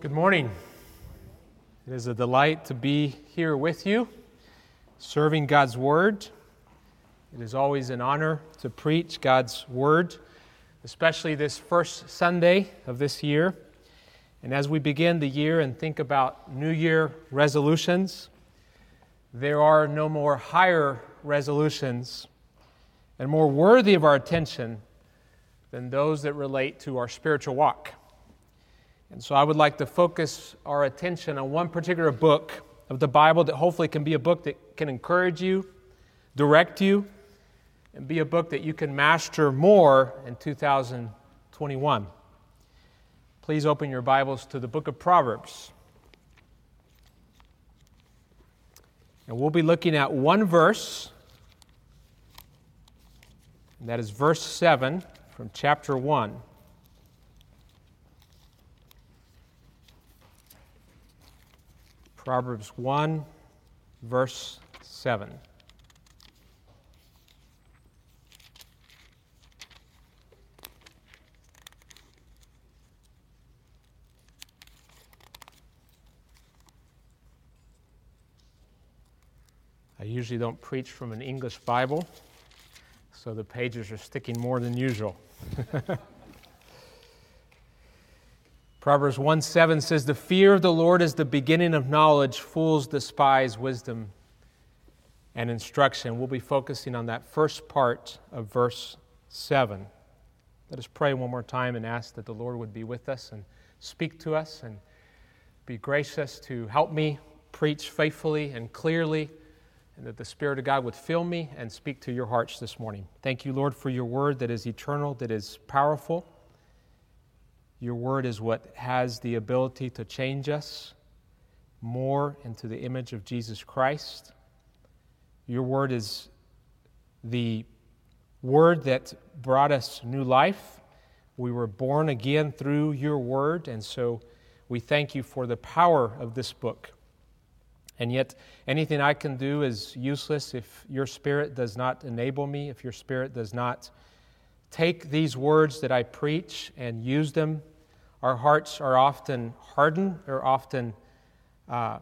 Good morning. It is a delight to be here with you, serving God's Word. It is always an honor to preach God's Word, especially this first Sunday of this year. And as we begin the year and think about New Year resolutions, there are no more higher resolutions and more worthy of our attention than those that relate to our spiritual walk. And so I would like to focus our attention on one particular book of the Bible that hopefully can be a book that can encourage you, direct you, and be a book that you can master more in 2021. Please open your Bibles to the book of Proverbs. And we'll be looking at one verse, and that is verse 7 from chapter 1. Proverbs 1, verse 7. I usually don't preach from an English Bible, so the pages are sticking more than usual. Proverbs 1 7 says, The fear of the Lord is the beginning of knowledge. Fools despise wisdom and instruction. We'll be focusing on that first part of verse 7. Let us pray one more time and ask that the Lord would be with us and speak to us and be gracious to help me preach faithfully and clearly, and that the Spirit of God would fill me and speak to your hearts this morning. Thank you, Lord, for your word that is eternal, that is powerful your word is what has the ability to change us more into the image of Jesus Christ. Your word is the word that brought us new life. We were born again through your word, and so we thank you for the power of this book. And yet, anything I can do is useless if your spirit does not enable me, if your spirit does not take these words that I preach and use them our hearts are often hardened, or often uh,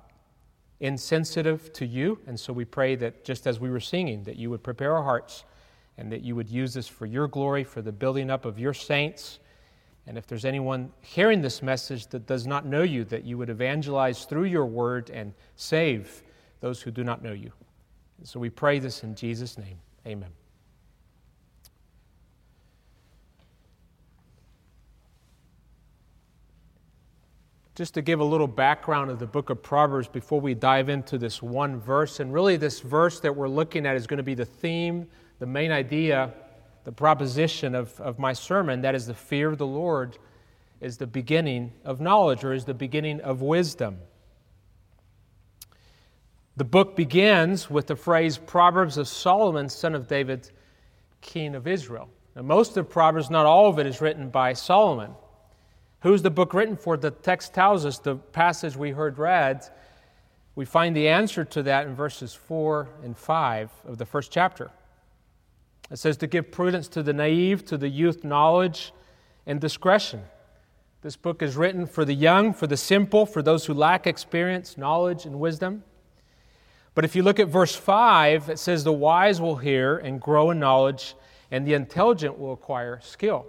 insensitive to you. And so we pray that just as we were singing, that you would prepare our hearts and that you would use this for your glory, for the building up of your saints. And if there's anyone hearing this message that does not know you, that you would evangelize through your word and save those who do not know you. And so we pray this in Jesus' name. Amen. Just to give a little background of the book of Proverbs before we dive into this one verse. And really, this verse that we're looking at is going to be the theme, the main idea, the proposition of, of my sermon. That is, the fear of the Lord is the beginning of knowledge or is the beginning of wisdom. The book begins with the phrase Proverbs of Solomon, son of David, king of Israel. Now, most of Proverbs, not all of it, is written by Solomon. Who's the book written for? The text tells us, the passage we heard read, we find the answer to that in verses 4 and 5 of the first chapter. It says, To give prudence to the naive, to the youth knowledge and discretion. This book is written for the young, for the simple, for those who lack experience, knowledge, and wisdom. But if you look at verse 5, it says, The wise will hear and grow in knowledge, and the intelligent will acquire skill.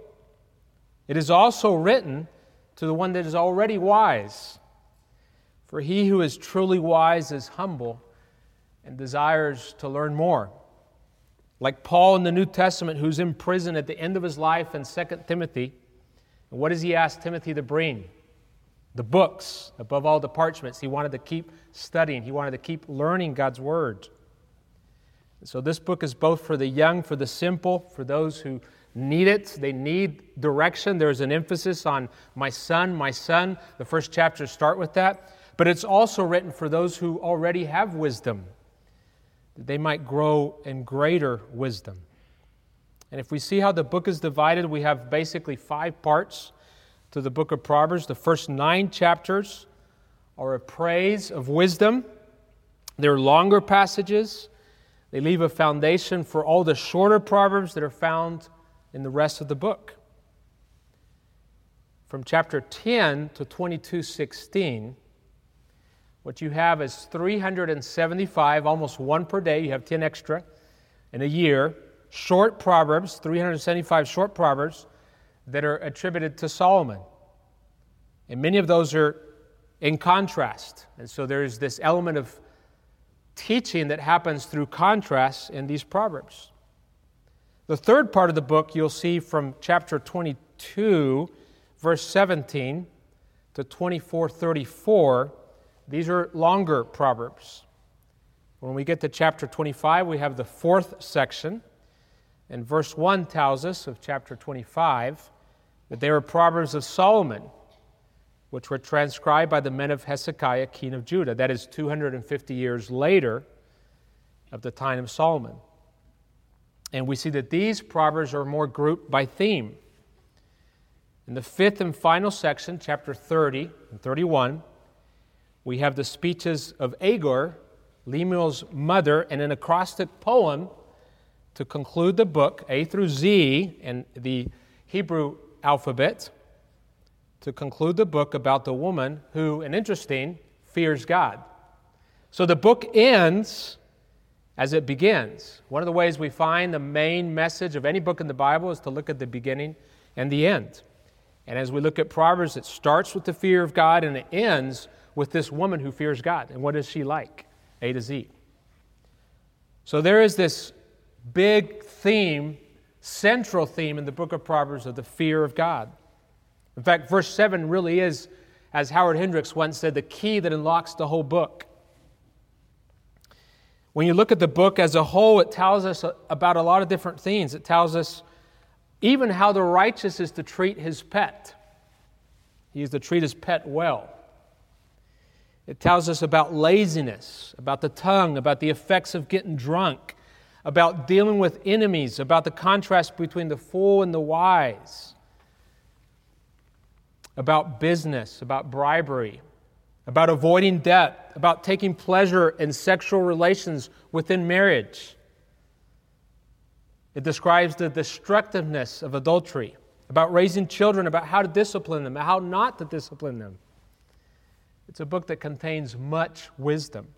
It is also written to the one that is already wise. For he who is truly wise is humble and desires to learn more. Like Paul in the New Testament, who's in prison at the end of his life in 2 Timothy. And what does he ask Timothy to bring? The books, above all the parchments. He wanted to keep studying, he wanted to keep learning God's Word. So, this book is both for the young, for the simple, for those who need it. They need direction. There's an emphasis on my son, my son. The first chapters start with that. But it's also written for those who already have wisdom, that they might grow in greater wisdom. And if we see how the book is divided, we have basically five parts to the book of Proverbs. The first nine chapters are a praise of wisdom, they're longer passages. They leave a foundation for all the shorter proverbs that are found in the rest of the book. from chapter 10 to 22:16, what you have is 375, almost one per day. You have 10 extra in a year. Short proverbs, 375 short proverbs that are attributed to Solomon. And many of those are in contrast. And so there's this element of teaching that happens through contrast in these proverbs. The third part of the book you'll see from chapter 22, verse 17 to 24:34. These are longer proverbs. When we get to chapter 25, we have the fourth section. And verse 1 tells us of chapter 25 that they were proverbs of Solomon, which were transcribed by the men of Hezekiah, king of Judah. That is 250 years later of the time of Solomon. And we see that these proverbs are more grouped by theme. In the fifth and final section, chapter 30 and 31, we have the speeches of Agur, Lemuel's mother, and an acrostic poem to conclude the book, A through Z, in the Hebrew alphabet, to conclude the book about the woman who, and interesting, fears God. So the book ends as it begins. One of the ways we find the main message of any book in the Bible is to look at the beginning and the end. And as we look at Proverbs, it starts with the fear of God and it ends with this woman who fears God. And what is she like? A to Z. So there is this big theme, central theme in the book of Proverbs of the fear of God. In fact, verse 7 really is, as Howard Hendricks once said, the key that unlocks the whole book. When you look at the book as a whole, it tells us about a lot of different things. It tells us even how the righteous is to treat his pet. He is to treat his pet well. It tells us about laziness, about the tongue, about the effects of getting drunk, about dealing with enemies, about the contrast between the fool and the wise, about business, about bribery, about avoiding debt, about taking pleasure in sexual relations within marriage. It describes the destructiveness of adultery, about raising children, about how to discipline them, how not to discipline them. It's a book that contains much wisdom.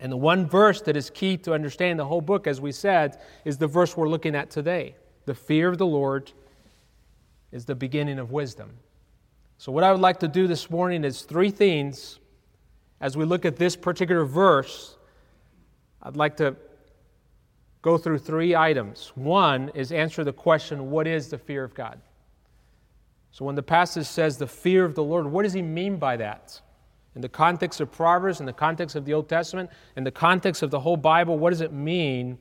And the one verse that is key to understanding the whole book, as we said, is the verse we're looking at today. The fear of the Lord is the beginning of wisdom. So, what I would like to do this morning is three things. As we look at this particular verse, I'd like to go through three items. One is answer the question what is the fear of God? So, when the passage says the fear of the Lord, what does he mean by that? In the context of Proverbs, in the context of the Old Testament, in the context of the whole Bible, what does it mean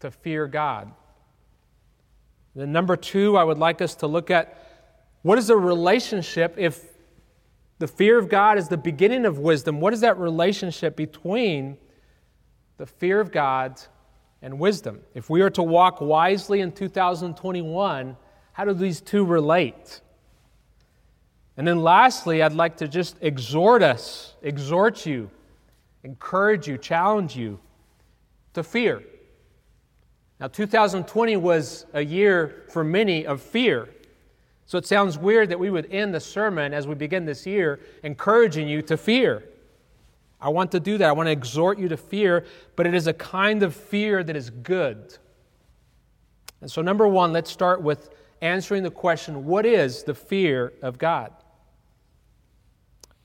to fear God? Then, number two, I would like us to look at what is the relationship if the fear of God is the beginning of wisdom? What is that relationship between the fear of God and wisdom? If we are to walk wisely in 2021, how do these two relate? And then lastly, I'd like to just exhort us, exhort you, encourage you, challenge you to fear. Now, 2020 was a year for many of fear. So it sounds weird that we would end the sermon as we begin this year encouraging you to fear. I want to do that. I want to exhort you to fear, but it is a kind of fear that is good. And so, number one, let's start with answering the question what is the fear of God?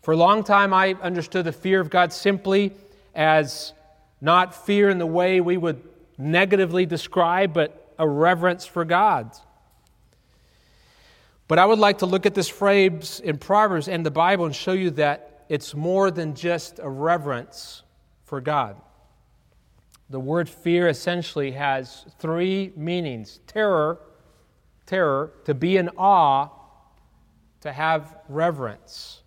For a long time, I understood the fear of God simply as not fear in the way we would negatively describe, but a reverence for God. But I would like to look at this phrase in Proverbs and the Bible and show you that it's more than just a reverence for God. The word fear essentially has three meanings terror, terror, to be in awe, to have reverence.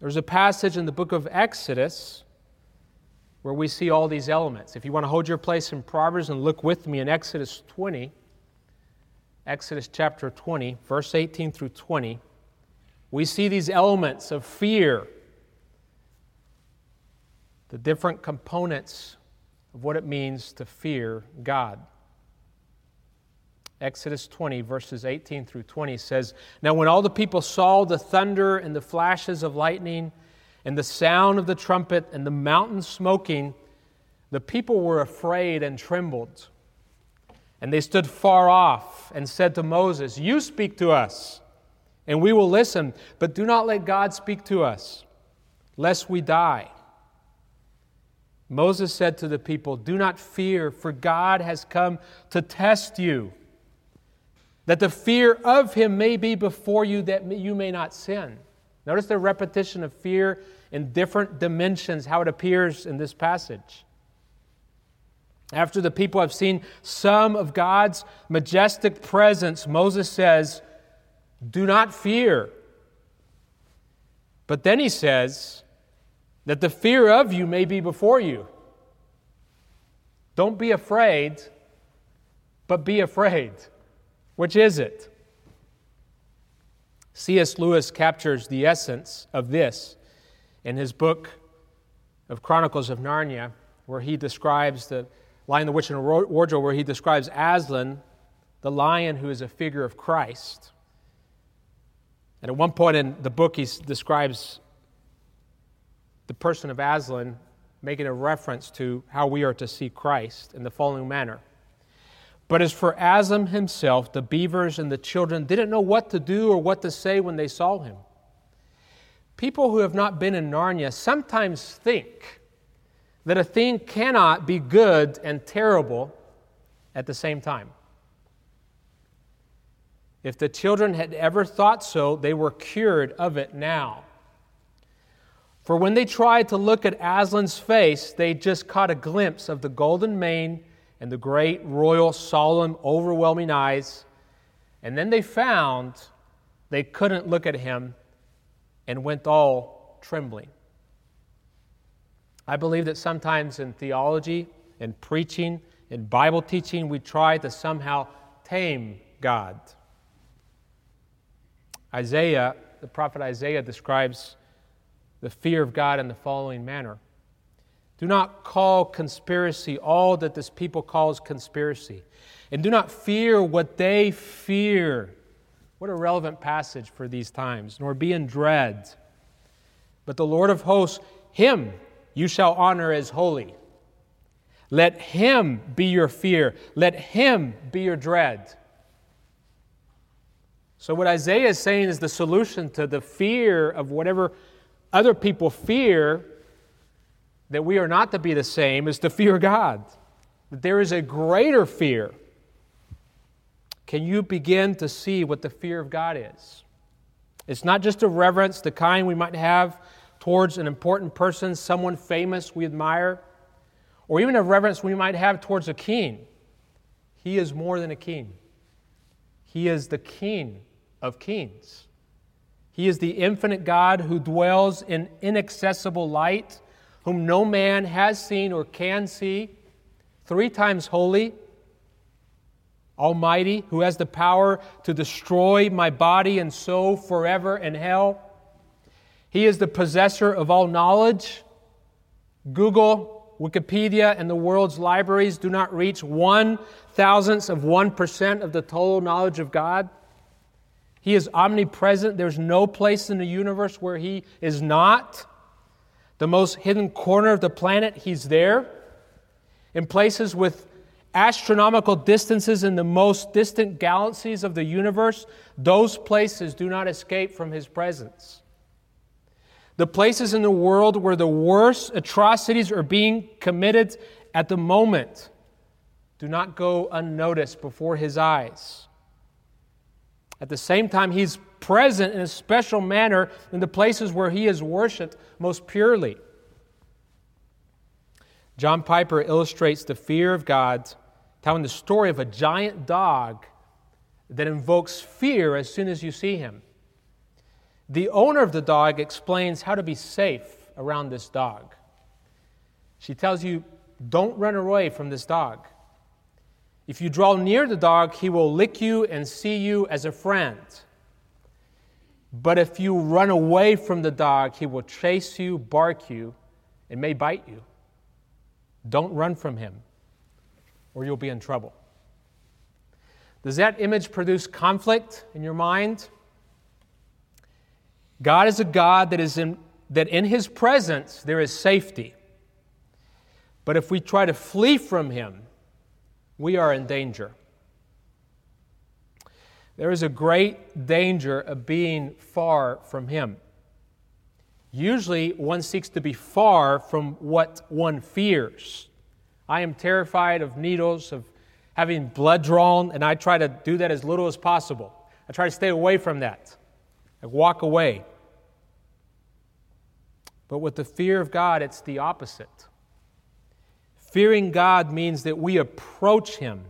There's a passage in the book of Exodus where we see all these elements. If you want to hold your place in Proverbs and look with me in Exodus 20, Exodus chapter 20, verse 18 through 20, we see these elements of fear, the different components of what it means to fear God. Exodus 20, verses 18 through 20 says, Now when all the people saw the thunder and the flashes of lightning and the sound of the trumpet and the mountain smoking, the people were afraid and trembled. And they stood far off and said to Moses, You speak to us, and we will listen, but do not let God speak to us, lest we die. Moses said to the people, Do not fear, for God has come to test you, that the fear of him may be before you, that you may not sin. Notice the repetition of fear in different dimensions, how it appears in this passage. After the people have seen some of God's majestic presence, Moses says, Do not fear. But then he says that the fear of you may be before you. Don't be afraid, but be afraid. Which is it? C.S. Lewis captures the essence of this in his book of Chronicles of Narnia, where he describes the Lion, the Witch, and Wardrobe, where he describes Aslan, the lion who is a figure of Christ. And at one point in the book, he describes the person of Aslan making a reference to how we are to see Christ in the following manner. But as for Aslan himself, the beavers and the children didn't know what to do or what to say when they saw him. People who have not been in Narnia sometimes think that a thing cannot be good and terrible at the same time. If the children had ever thought so, they were cured of it now. For when they tried to look at Aslan's face, they just caught a glimpse of the golden mane and the great, royal, solemn, overwhelming eyes. And then they found they couldn't look at him and went all trembling. I believe that sometimes in theology, in preaching, in Bible teaching, we try to somehow tame God. Isaiah, the prophet Isaiah, describes the fear of God in the following manner Do not call conspiracy all that this people calls conspiracy, and do not fear what they fear. What a relevant passage for these times, nor be in dread. But the Lord of hosts, him you shall honor as holy. Let him be your fear, let him be your dread. So, what Isaiah is saying is the solution to the fear of whatever other people fear that we are not to be the same is to fear God. That there is a greater fear. Can you begin to see what the fear of God is? It's not just a reverence, the kind we might have towards an important person, someone famous we admire, or even a reverence we might have towards a king. He is more than a king, He is the King of kings. He is the infinite God who dwells in inaccessible light, whom no man has seen or can see, three times holy, almighty, who has the power to destroy my body and soul forever in hell. He is the possessor of all knowledge. Google, Wikipedia, and the world's libraries do not reach one thousandth of 1% of the total knowledge of God. He is omnipresent. There's no place in the universe where He is not. The most hidden corner of the planet, He's there. In places with astronomical distances in the most distant galaxies of the universe, those places do not escape from His presence. The places in the world where the worst atrocities are being committed at the moment do not go unnoticed before His eyes. At the same time, He's present in a special manner in the places where He is worshiped most purely. John Piper illustrates the fear of God, telling the story of a giant dog that invokes fear as soon as you see him. The owner of the dog explains how to be safe around this dog. She tells you, don't run away from this dog. If you draw near the dog, he will lick you and see you as a friend. But if you run away from the dog, he will chase you, bark you, and may bite you. Don't run from him, or you'll be in trouble. Does that image produce conflict in your mind? God is a God that is in, that in his presence there is safety. But if we try to flee from him, we are in danger. There is a great danger of being far from him. Usually, one seeks to be far from what one fears. I am terrified of needles, of having blood drawn, and I try to do that as little as possible. I try to stay away from that. I walk away. But with the fear of God, it's the opposite. Fearing God means that we approach Him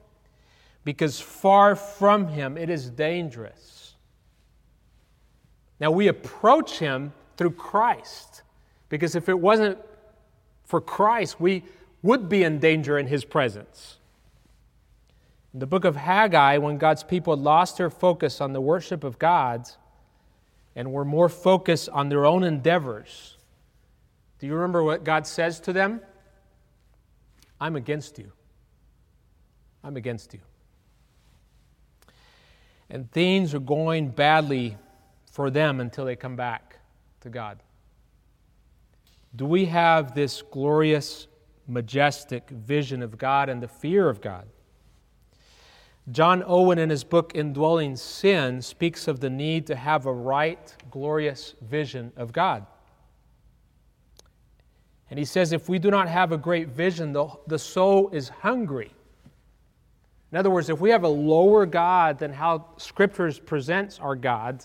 because far from Him it is dangerous. Now we approach Him through Christ because if it wasn't for Christ, we would be in danger in His presence. In the book of Haggai, when God's people lost their focus on the worship of God and were more focused on their own endeavors, do you remember what God says to them? I'm against you. I'm against you. And things are going badly for them until they come back to God. Do we have this glorious, majestic vision of God and the fear of God? John Owen, in his book Indwelling Sin, speaks of the need to have a right, glorious vision of God. And he says, if we do not have a great vision, the, the soul is hungry. In other words, if we have a lower God than how Scriptures presents our God,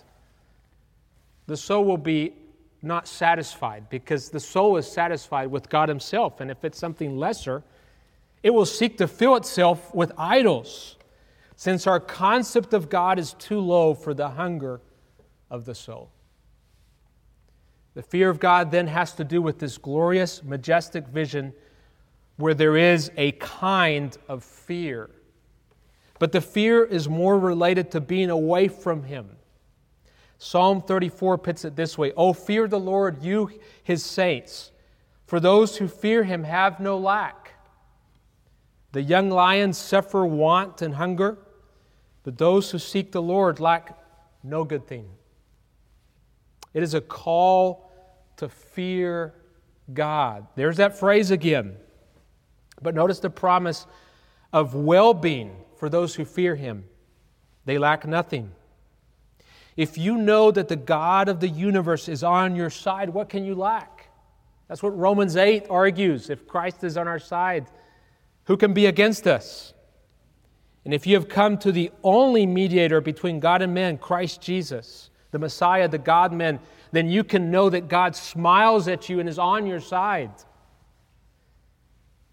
the soul will be not satisfied because the soul is satisfied with God Himself. And if it's something lesser, it will seek to fill itself with idols, since our concept of God is too low for the hunger of the soul. The fear of God then has to do with this glorious, majestic vision where there is a kind of fear. But the fear is more related to being away from Him. Psalm 34 puts it this way Oh, fear the Lord, you His saints, for those who fear Him have no lack. The young lions suffer want and hunger, but those who seek the Lord lack no good thing. It is a call to fear God. There's that phrase again. But notice the promise of well being for those who fear Him. They lack nothing. If you know that the God of the universe is on your side, what can you lack? That's what Romans 8 argues. If Christ is on our side, who can be against us? And if you have come to the only mediator between God and man, Christ Jesus, the Messiah, the God man, then you can know that God smiles at you and is on your side.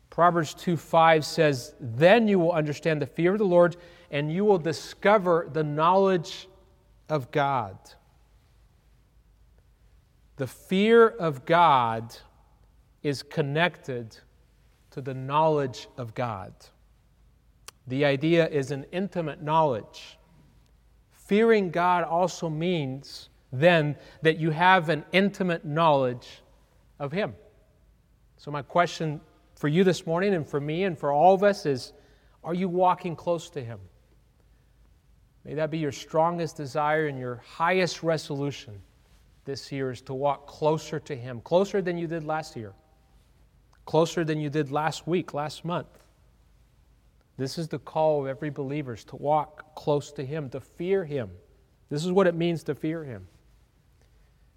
Proverbs 2 5 says, Then you will understand the fear of the Lord and you will discover the knowledge of God. The fear of God is connected to the knowledge of God. The idea is an intimate knowledge. Fearing God also means then that you have an intimate knowledge of Him. So, my question for you this morning and for me and for all of us is Are you walking close to Him? May that be your strongest desire and your highest resolution this year is to walk closer to Him, closer than you did last year, closer than you did last week, last month. This is the call of every believer to walk close to Him, to fear Him. This is what it means to fear Him.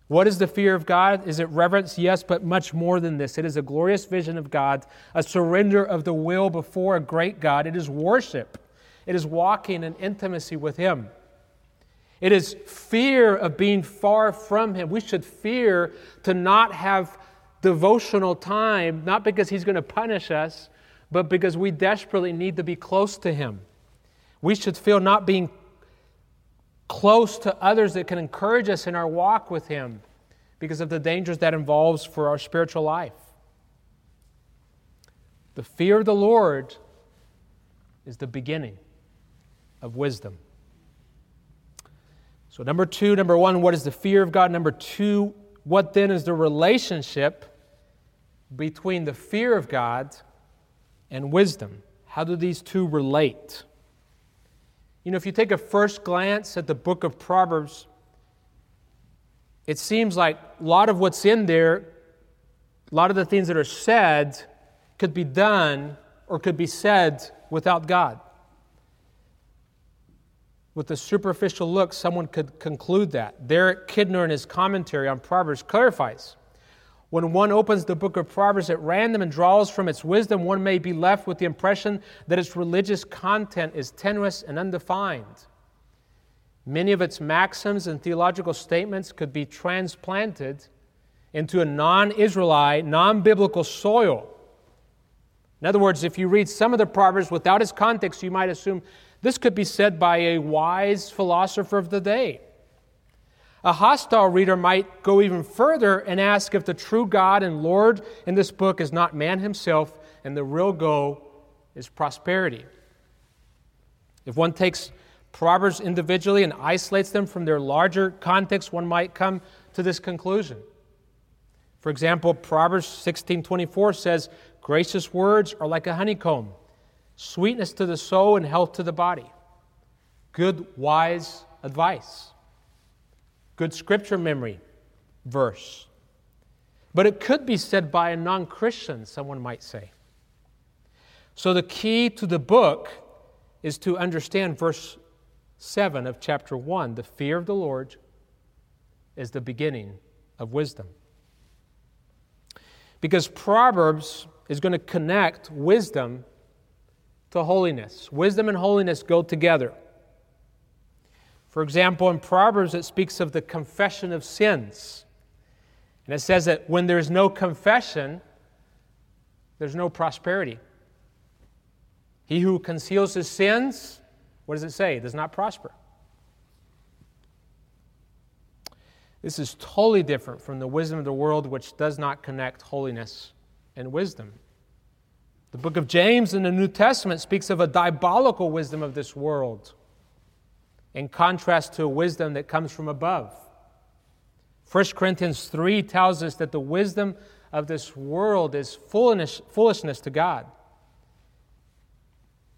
What is the fear of God? Is it reverence? Yes, but much more than this. It is a glorious vision of God, a surrender of the will before a great God. It is worship, it is walking in intimacy with Him. It is fear of being far from Him. We should fear to not have devotional time, not because He's going to punish us, but because we desperately need to be close to Him. We should feel not being close to others that can encourage us in our walk with Him because of the dangers that involves for our spiritual life. The fear of the Lord is the beginning of wisdom. So, number two, number one, what is the fear of God? Number two, what then is the relationship between the fear of God and wisdom? How do these two relate? You know, if you take a first glance at the book of Proverbs, it seems like a lot of what's in there, a lot of the things that are said, could be done or could be said without God. With a superficial look, someone could conclude that. Derek Kidner, in his commentary on Proverbs, clarifies when one opens the book of Proverbs at random and draws from its wisdom, one may be left with the impression that its religious content is tenuous and undefined. Many of its maxims and theological statements could be transplanted into a non Israelite, non biblical soil. In other words, if you read some of the Proverbs without its context, you might assume this could be said by a wise philosopher of the day. A hostile reader might go even further and ask if the true God and Lord in this book is not man himself and the real goal is prosperity. If one takes Proverbs individually and isolates them from their larger context, one might come to this conclusion. For example, Proverbs 16:24 says, "Gracious words are like a honeycomb, sweetness to the soul and health to the body." Good wise advice good scripture memory verse. But it could be said by a non Christian, someone might say. So the key to the book is to understand verse 7 of chapter 1 the fear of the Lord is the beginning of wisdom. Because Proverbs is going to connect wisdom to holiness. Wisdom and holiness go together. For example, in Proverbs, it speaks of the confession of sins. And it says that when there's no confession, there's no prosperity. He who conceals his sins, what does it say? Does not prosper. This is totally different from the wisdom of the world, which does not connect holiness and wisdom. The book of James in the New Testament speaks of a diabolical wisdom of this world in contrast to wisdom that comes from above. 1 Corinthians 3 tells us that the wisdom of this world is foolishness to God.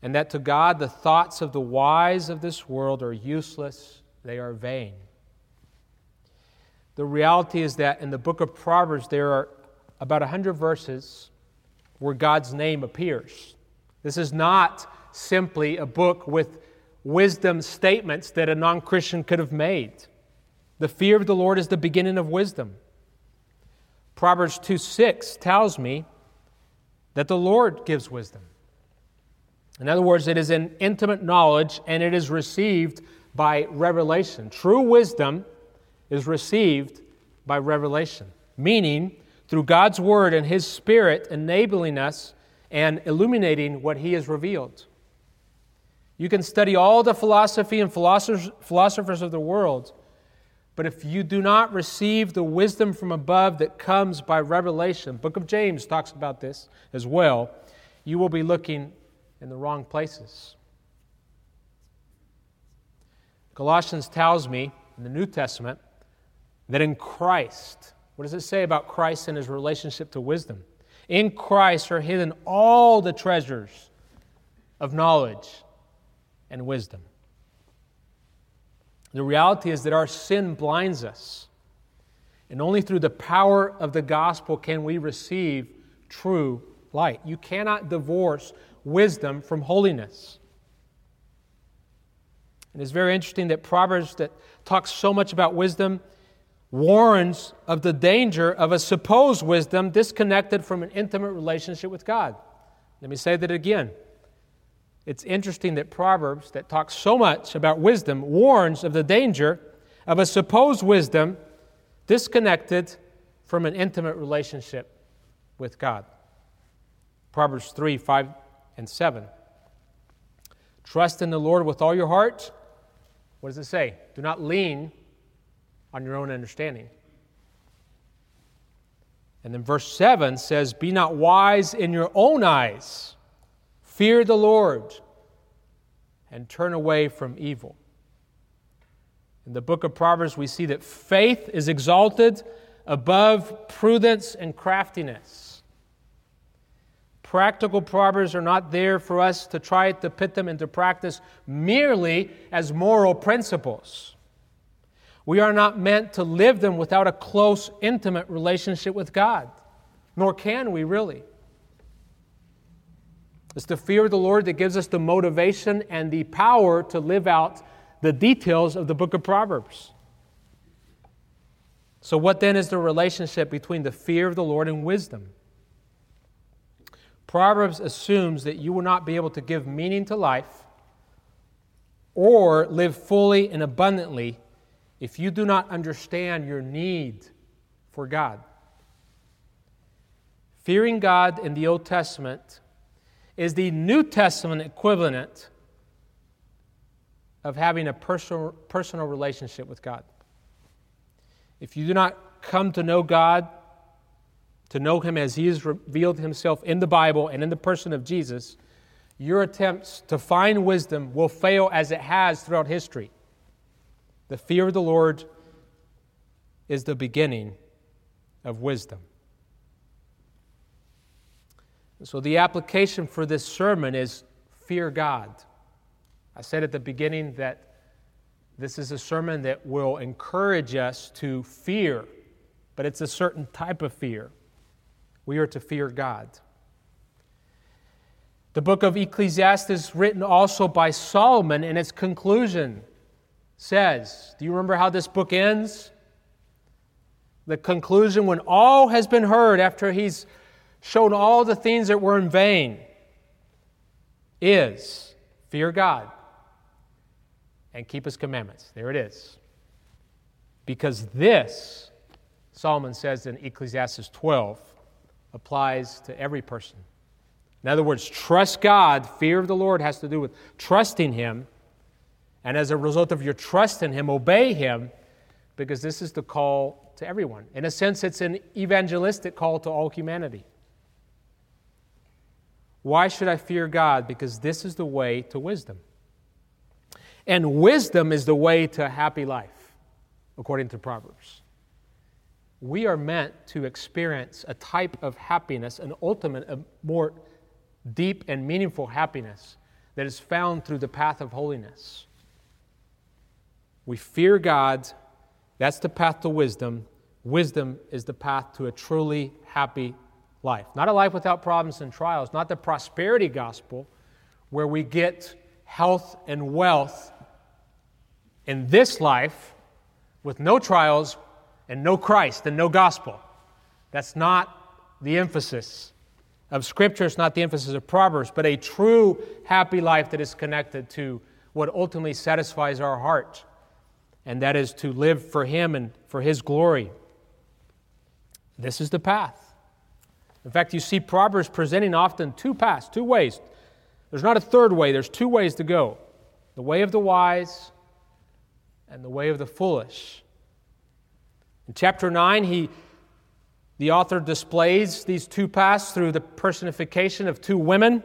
And that to God, the thoughts of the wise of this world are useless, they are vain. The reality is that in the book of Proverbs, there are about 100 verses where God's name appears. This is not simply a book with wisdom statements that a non Christian could have made. The fear of the Lord is the beginning of wisdom. Proverbs 2 6 tells me that the Lord gives wisdom. In other words, it is an intimate knowledge and it is received by revelation. True wisdom is received by revelation, meaning through God's Word and His Spirit enabling us and illuminating what He has revealed. You can study all the philosophy and philosophers of the world, but if you do not receive the wisdom from above that comes by revelation, book of James talks about this as well, you will be looking in the wrong places. Colossians tells me in the New Testament that in Christ, what does it say about Christ and his relationship to wisdom? In Christ are hidden all the treasures of knowledge and wisdom. The reality is that our sin blinds us, and only through the power of the gospel can we receive true light. You cannot divorce wisdom from holiness. And it's very interesting that Proverbs, that talks so much about wisdom, warns of the danger of a supposed wisdom disconnected from an intimate relationship with God. Let me say that again. It's interesting that Proverbs, that talks so much about wisdom, warns of the danger of a supposed wisdom disconnected from an intimate relationship with God. Proverbs 3 5 and 7. Trust in the Lord with all your heart. What does it say? Do not lean on your own understanding. And then verse 7 says, Be not wise in your own eyes. Fear the Lord and turn away from evil. In the book of Proverbs, we see that faith is exalted above prudence and craftiness. practical proverbs are not there for us to try to put them into practice merely as moral principles. We are not meant to live them without a close, intimate relationship with God, nor can we really. It's the fear of the Lord that gives us the motivation and the power to live out the details of the book of Proverbs. So, what then is the relationship between the fear of the Lord and wisdom? Proverbs assumes that you will not be able to give meaning to life or live fully and abundantly if you do not understand your need for God. Fearing God in the Old Testament is the New Testament equivalent of having a personal, personal relationship with God. If you do not come to know God, to know Him as He has revealed Himself in the Bible and in the person of Jesus, your attempts to find wisdom will fail as it has throughout history. The fear of the Lord is the beginning of wisdom. So, the application for this sermon is fear God. I said at the beginning that this is a sermon that will encourage us to fear, but it's a certain type of fear. We are to fear God. The book of Ecclesiastes, written also by Solomon, in its conclusion, says Do you remember how this book ends? The conclusion when all has been heard after he's shown all the things that were in vain is fear God and keep his commandments. There it is. Because this, Solomon says in Ecclesiastes 12, applies to every person. In other words, trust God, fear of the Lord has to do with trusting Him. And as a result of your trust in Him, obey Him, because this is the call to everyone. In a sense, it's an evangelistic call to all humanity. Why should I fear God? Because this is the way to wisdom. And wisdom is the way to a happy life, according to Proverbs. We are meant to experience a type of happiness, an ultimate, a more deep and meaningful happiness that is found through the path of holiness. We fear God, that's the path to wisdom. Wisdom is the path to a truly happy life. Not a life without problems and trials, not the prosperity gospel where we get health and wealth in this life with no trials and no Christ and no gospel. That's not the emphasis of Scripture, it's not the emphasis of Proverbs, but a true happy life that is connected to what ultimately satisfies our heart, and that is to live for Him and for His glory. This is the path. In fact, you see Proverbs presenting often two paths, two ways. There's not a third way, there's two ways to go the way of the wise and the way of the foolish. In chapter 9, he, the author displays these two paths through the personification of two women.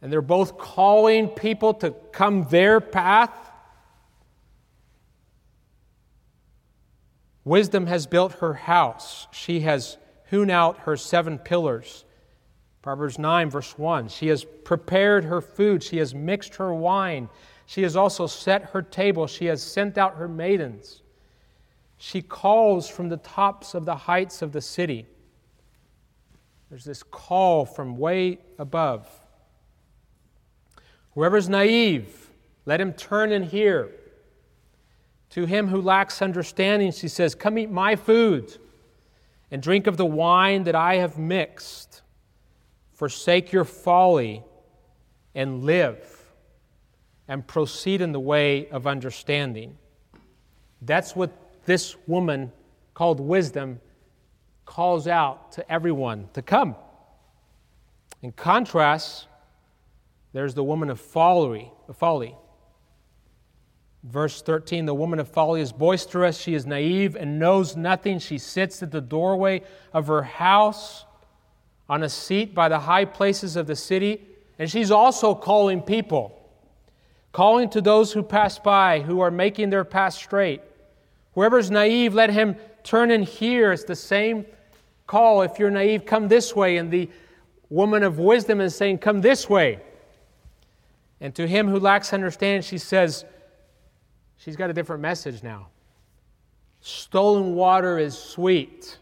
And they're both calling people to come their path. Wisdom has built her house. She has hewn out her seven pillars. Proverbs 9, verse 1. She has prepared her food. She has mixed her wine. She has also set her table. She has sent out her maidens. She calls from the tops of the heights of the city. There's this call from way above. Whoever's naive, let him turn and hear. To him who lacks understanding, she says, Come eat my food and drink of the wine that I have mixed. Forsake your folly and live and proceed in the way of understanding. That's what this woman called wisdom calls out to everyone to come. In contrast, there's the woman of folly, of folly. Verse 13 The woman of folly is boisterous, she is naive and knows nothing. She sits at the doorway of her house on a seat by the high places of the city, and she's also calling people calling to those who pass by, who are making their path straight. Whoever's naive, let him turn and hear. It's the same call. If you're naive, come this way. And the woman of wisdom is saying, Come this way. And to him who lacks understanding, she says, She's got a different message now. Stolen water is sweet,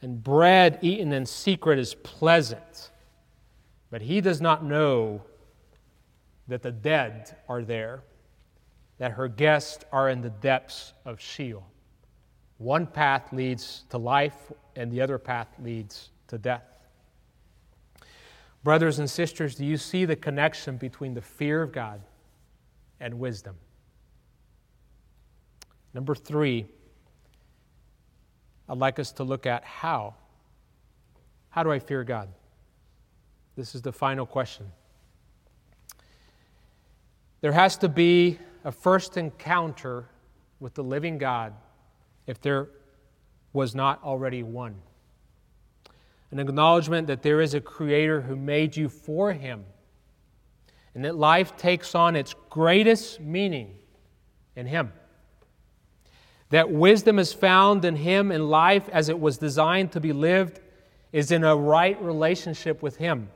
and bread eaten in secret is pleasant. But he does not know that the dead are there, that her guests are in the depths of Sheol. One path leads to life, and the other path leads to death. Brothers and sisters, do you see the connection between the fear of God and wisdom? Number three, I'd like us to look at how. How do I fear God? This is the final question. There has to be a first encounter with the living God if there was not already one. An acknowledgement that there is a Creator who made you for Him, and that life takes on its greatest meaning in Him. That wisdom is found in Him, and life as it was designed to be lived is in a right relationship with Him.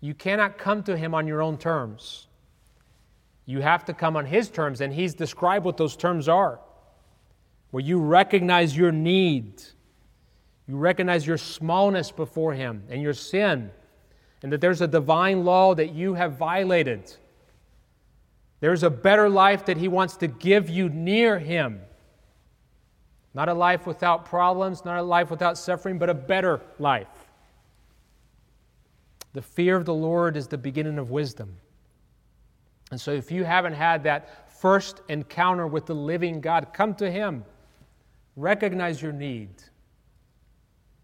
You cannot come to Him on your own terms. You have to come on His terms, and He's described what those terms are. Where you recognize your need, you recognize your smallness before Him and your sin, and that there's a divine law that you have violated. There's a better life that He wants to give you near Him. Not a life without problems, not a life without suffering, but a better life. The fear of the Lord is the beginning of wisdom. And so, if you haven't had that first encounter with the living God, come to Him. Recognize your need.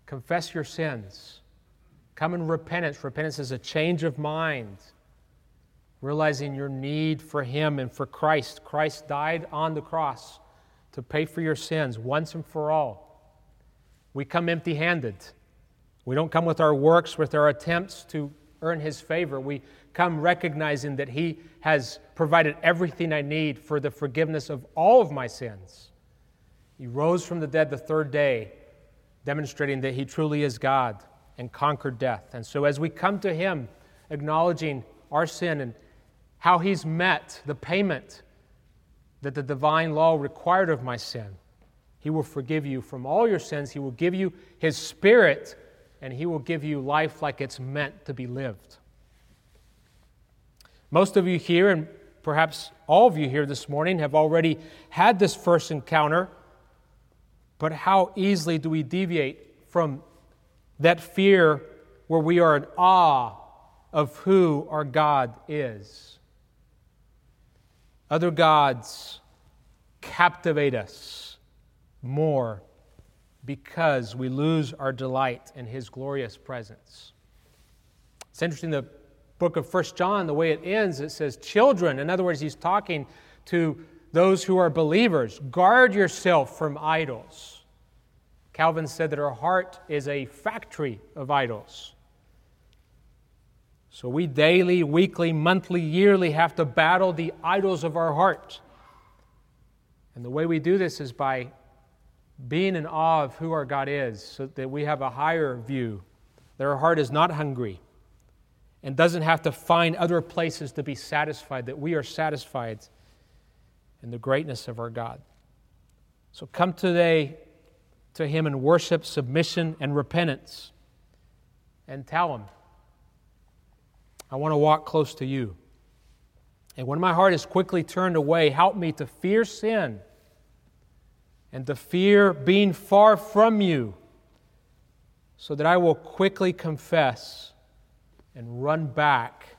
Confess your sins. Come in repentance. Repentance is a change of mind, realizing your need for Him and for Christ. Christ died on the cross to pay for your sins once and for all. We come empty handed. We don't come with our works, with our attempts to earn His favor. We come recognizing that He has provided everything I need for the forgiveness of all of my sins. He rose from the dead the third day, demonstrating that He truly is God and conquered death. And so, as we come to Him, acknowledging our sin and how He's met the payment that the divine law required of my sin, He will forgive you from all your sins. He will give you His Spirit, and He will give you life like it's meant to be lived. Most of you here, and perhaps all of you here this morning, have already had this first encounter, but how easily do we deviate from that fear where we are in awe of who our God is? Other gods captivate us more because we lose our delight in His glorious presence. It's interesting the book of First John, the way it ends, it says, Children. In other words, he's talking to those who are believers. Guard yourself from idols. Calvin said that our heart is a factory of idols. So we daily, weekly, monthly, yearly have to battle the idols of our heart. And the way we do this is by being in awe of who our God is, so that we have a higher view, that our heart is not hungry and doesn't have to find other places to be satisfied, that we are satisfied in the greatness of our God. So come today to Him in worship, submission, and repentance, and tell Him, I want to walk close to you. And when my heart is quickly turned away, help me to fear sin and to fear being far from you, so that I will quickly confess and run back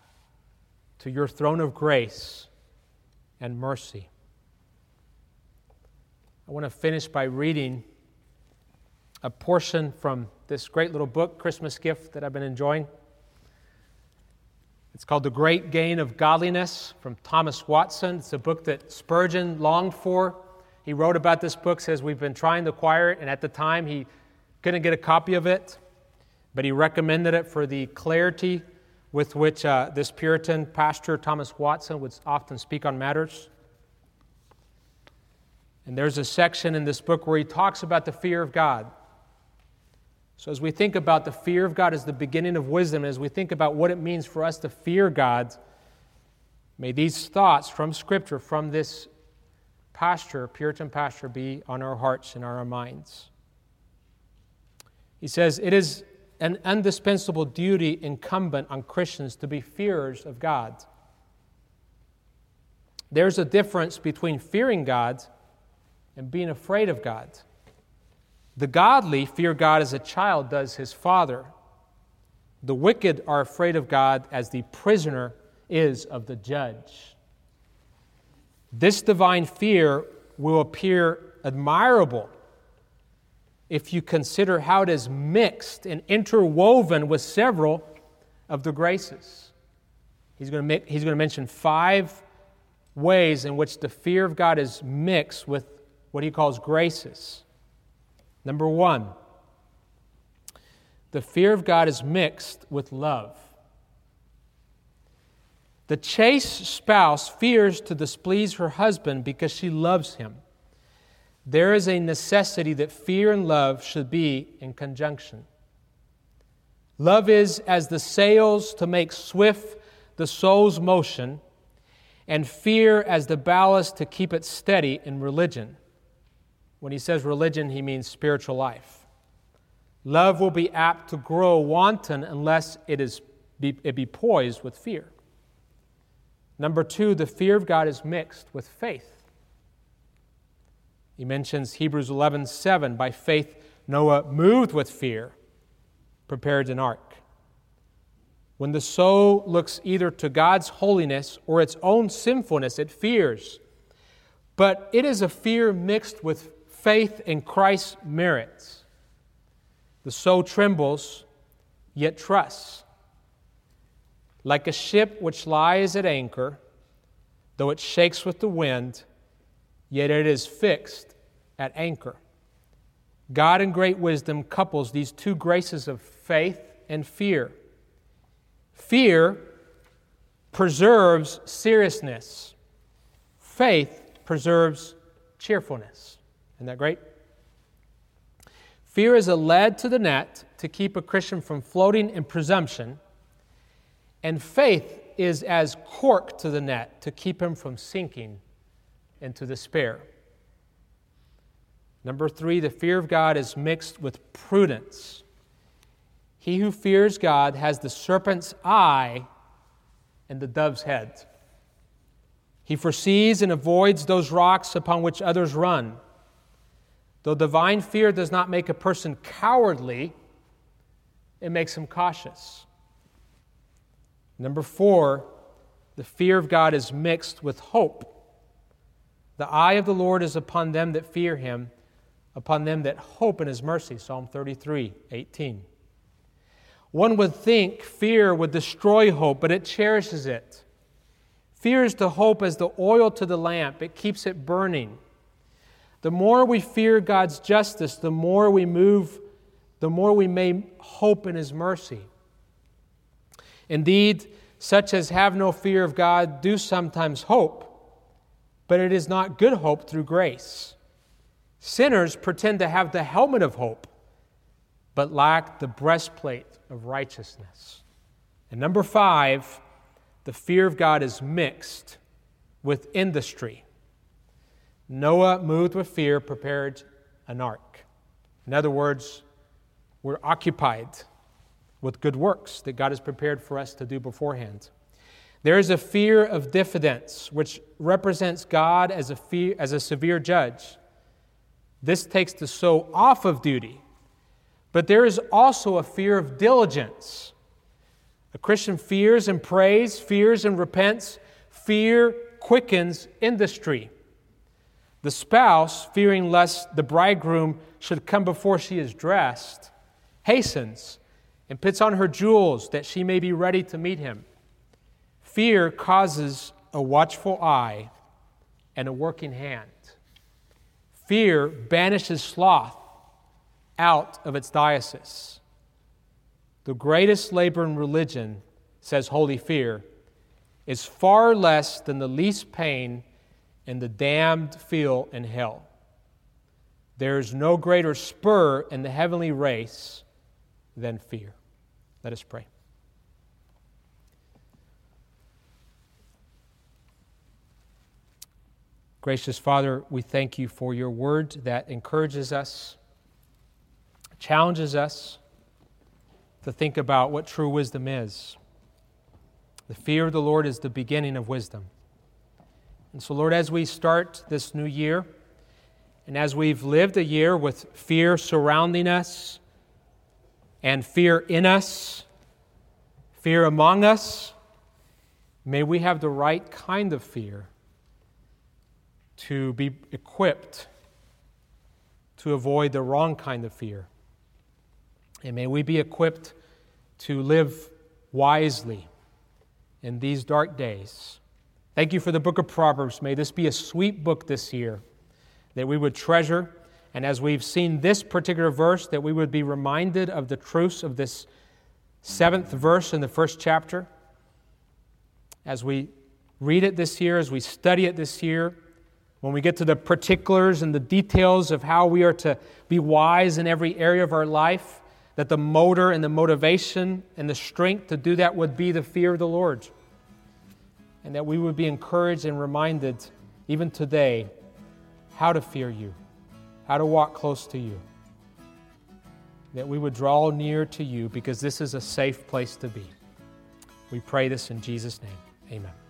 to your throne of grace and mercy. I want to finish by reading a portion from this great little book, Christmas gift, that I've been enjoying. It's called The Great Gain of Godliness from Thomas Watson. It's a book that Spurgeon longed for. He wrote about this book, says we've been trying to acquire it, and at the time he couldn't get a copy of it but he recommended it for the clarity with which uh, this Puritan pastor, Thomas Watson, would often speak on matters. And there's a section in this book where he talks about the fear of God. So, as we think about the fear of God as the beginning of wisdom, as we think about what it means for us to fear God, may these thoughts from Scripture, from this pasture, Puritan pasture, be on our hearts and our minds. He says, It is an indispensable duty incumbent on Christians to be fearers of God. There's a difference between fearing God and being afraid of God. The godly fear God as a child does his father. The wicked are afraid of God as the prisoner is of the judge. This divine fear will appear admirable if you consider how it is mixed and interwoven with several of the graces. He's going to, make, he's going to mention five ways in which the fear of God is mixed with what he calls graces. Number one, the fear of God is mixed with love. The chaste spouse fears to displease her husband because she loves him. There is a necessity that fear and love should be in conjunction. Love is as the sails to make swift the soul's motion, and fear as the ballast to keep it steady in religion. When he says religion, he means spiritual life. Love will be apt to grow wanton unless it, is, be, it be poised with fear. Number two, the fear of God is mixed with faith. He mentions Hebrews 11 7. By faith, Noah moved with fear, prepared an ark. When the soul looks either to God's holiness or its own sinfulness, it fears. But it is a fear mixed with faith in Christ's merits. The soul trembles, yet trusts. Like a ship which lies at anchor, though it shakes with the wind, yet it is fixed at anchor. God, in great wisdom, couples these two graces of faith and fear. Fear preserves seriousness, faith preserves cheerfulness. Isn't that great? Fear is a lead to the net to keep a Christian from floating in presumption, and faith is as cork to the net to keep him from sinking into despair. Number three, the fear of God is mixed with prudence. He who fears God has the serpent's eye and the dove's head. He foresees and avoids those rocks upon which others run. Though divine fear does not make a person cowardly, it makes him cautious. Number four, the fear of God is mixed with hope. The eye of the Lord is upon them that fear him, upon them that hope in his mercy. Psalm 33 18. One would think fear would destroy hope, but it cherishes it. Fear is to hope as the oil to the lamp, it keeps it burning. The more we fear God's justice, the more we move, the more we may hope in His mercy. Indeed, such as have no fear of God do sometimes hope, but it is not good hope through grace. Sinners pretend to have the helmet of hope, but lack the breastplate of righteousness. And number five, the fear of God is mixed with industry. Noah, moved with fear, prepared an ark. In other words, we're occupied with good works that God has prepared for us to do beforehand. There is a fear of diffidence, which represents God as a, fear, as a severe judge. This takes the soul off of duty. But there is also a fear of diligence. A Christian fears and prays, fears and repents. Fear quickens industry. The spouse, fearing lest the bridegroom should come before she is dressed, hastens and puts on her jewels that she may be ready to meet him. Fear causes a watchful eye and a working hand. Fear banishes sloth out of its diocese. The greatest labor in religion, says Holy Fear, is far less than the least pain and the damned feel in hell. There is no greater spur in the heavenly race than fear. Let us pray. Gracious Father, we thank you for your word that encourages us, challenges us to think about what true wisdom is. The fear of the Lord is the beginning of wisdom. And so, Lord, as we start this new year, and as we've lived a year with fear surrounding us and fear in us, fear among us, may we have the right kind of fear to be equipped to avoid the wrong kind of fear. And may we be equipped to live wisely in these dark days. Thank you for the book of Proverbs. May this be a sweet book this year that we would treasure. And as we've seen this particular verse, that we would be reminded of the truths of this seventh verse in the first chapter. As we read it this year, as we study it this year, when we get to the particulars and the details of how we are to be wise in every area of our life, that the motor and the motivation and the strength to do that would be the fear of the Lord. And that we would be encouraged and reminded, even today, how to fear you, how to walk close to you. That we would draw near to you because this is a safe place to be. We pray this in Jesus' name. Amen.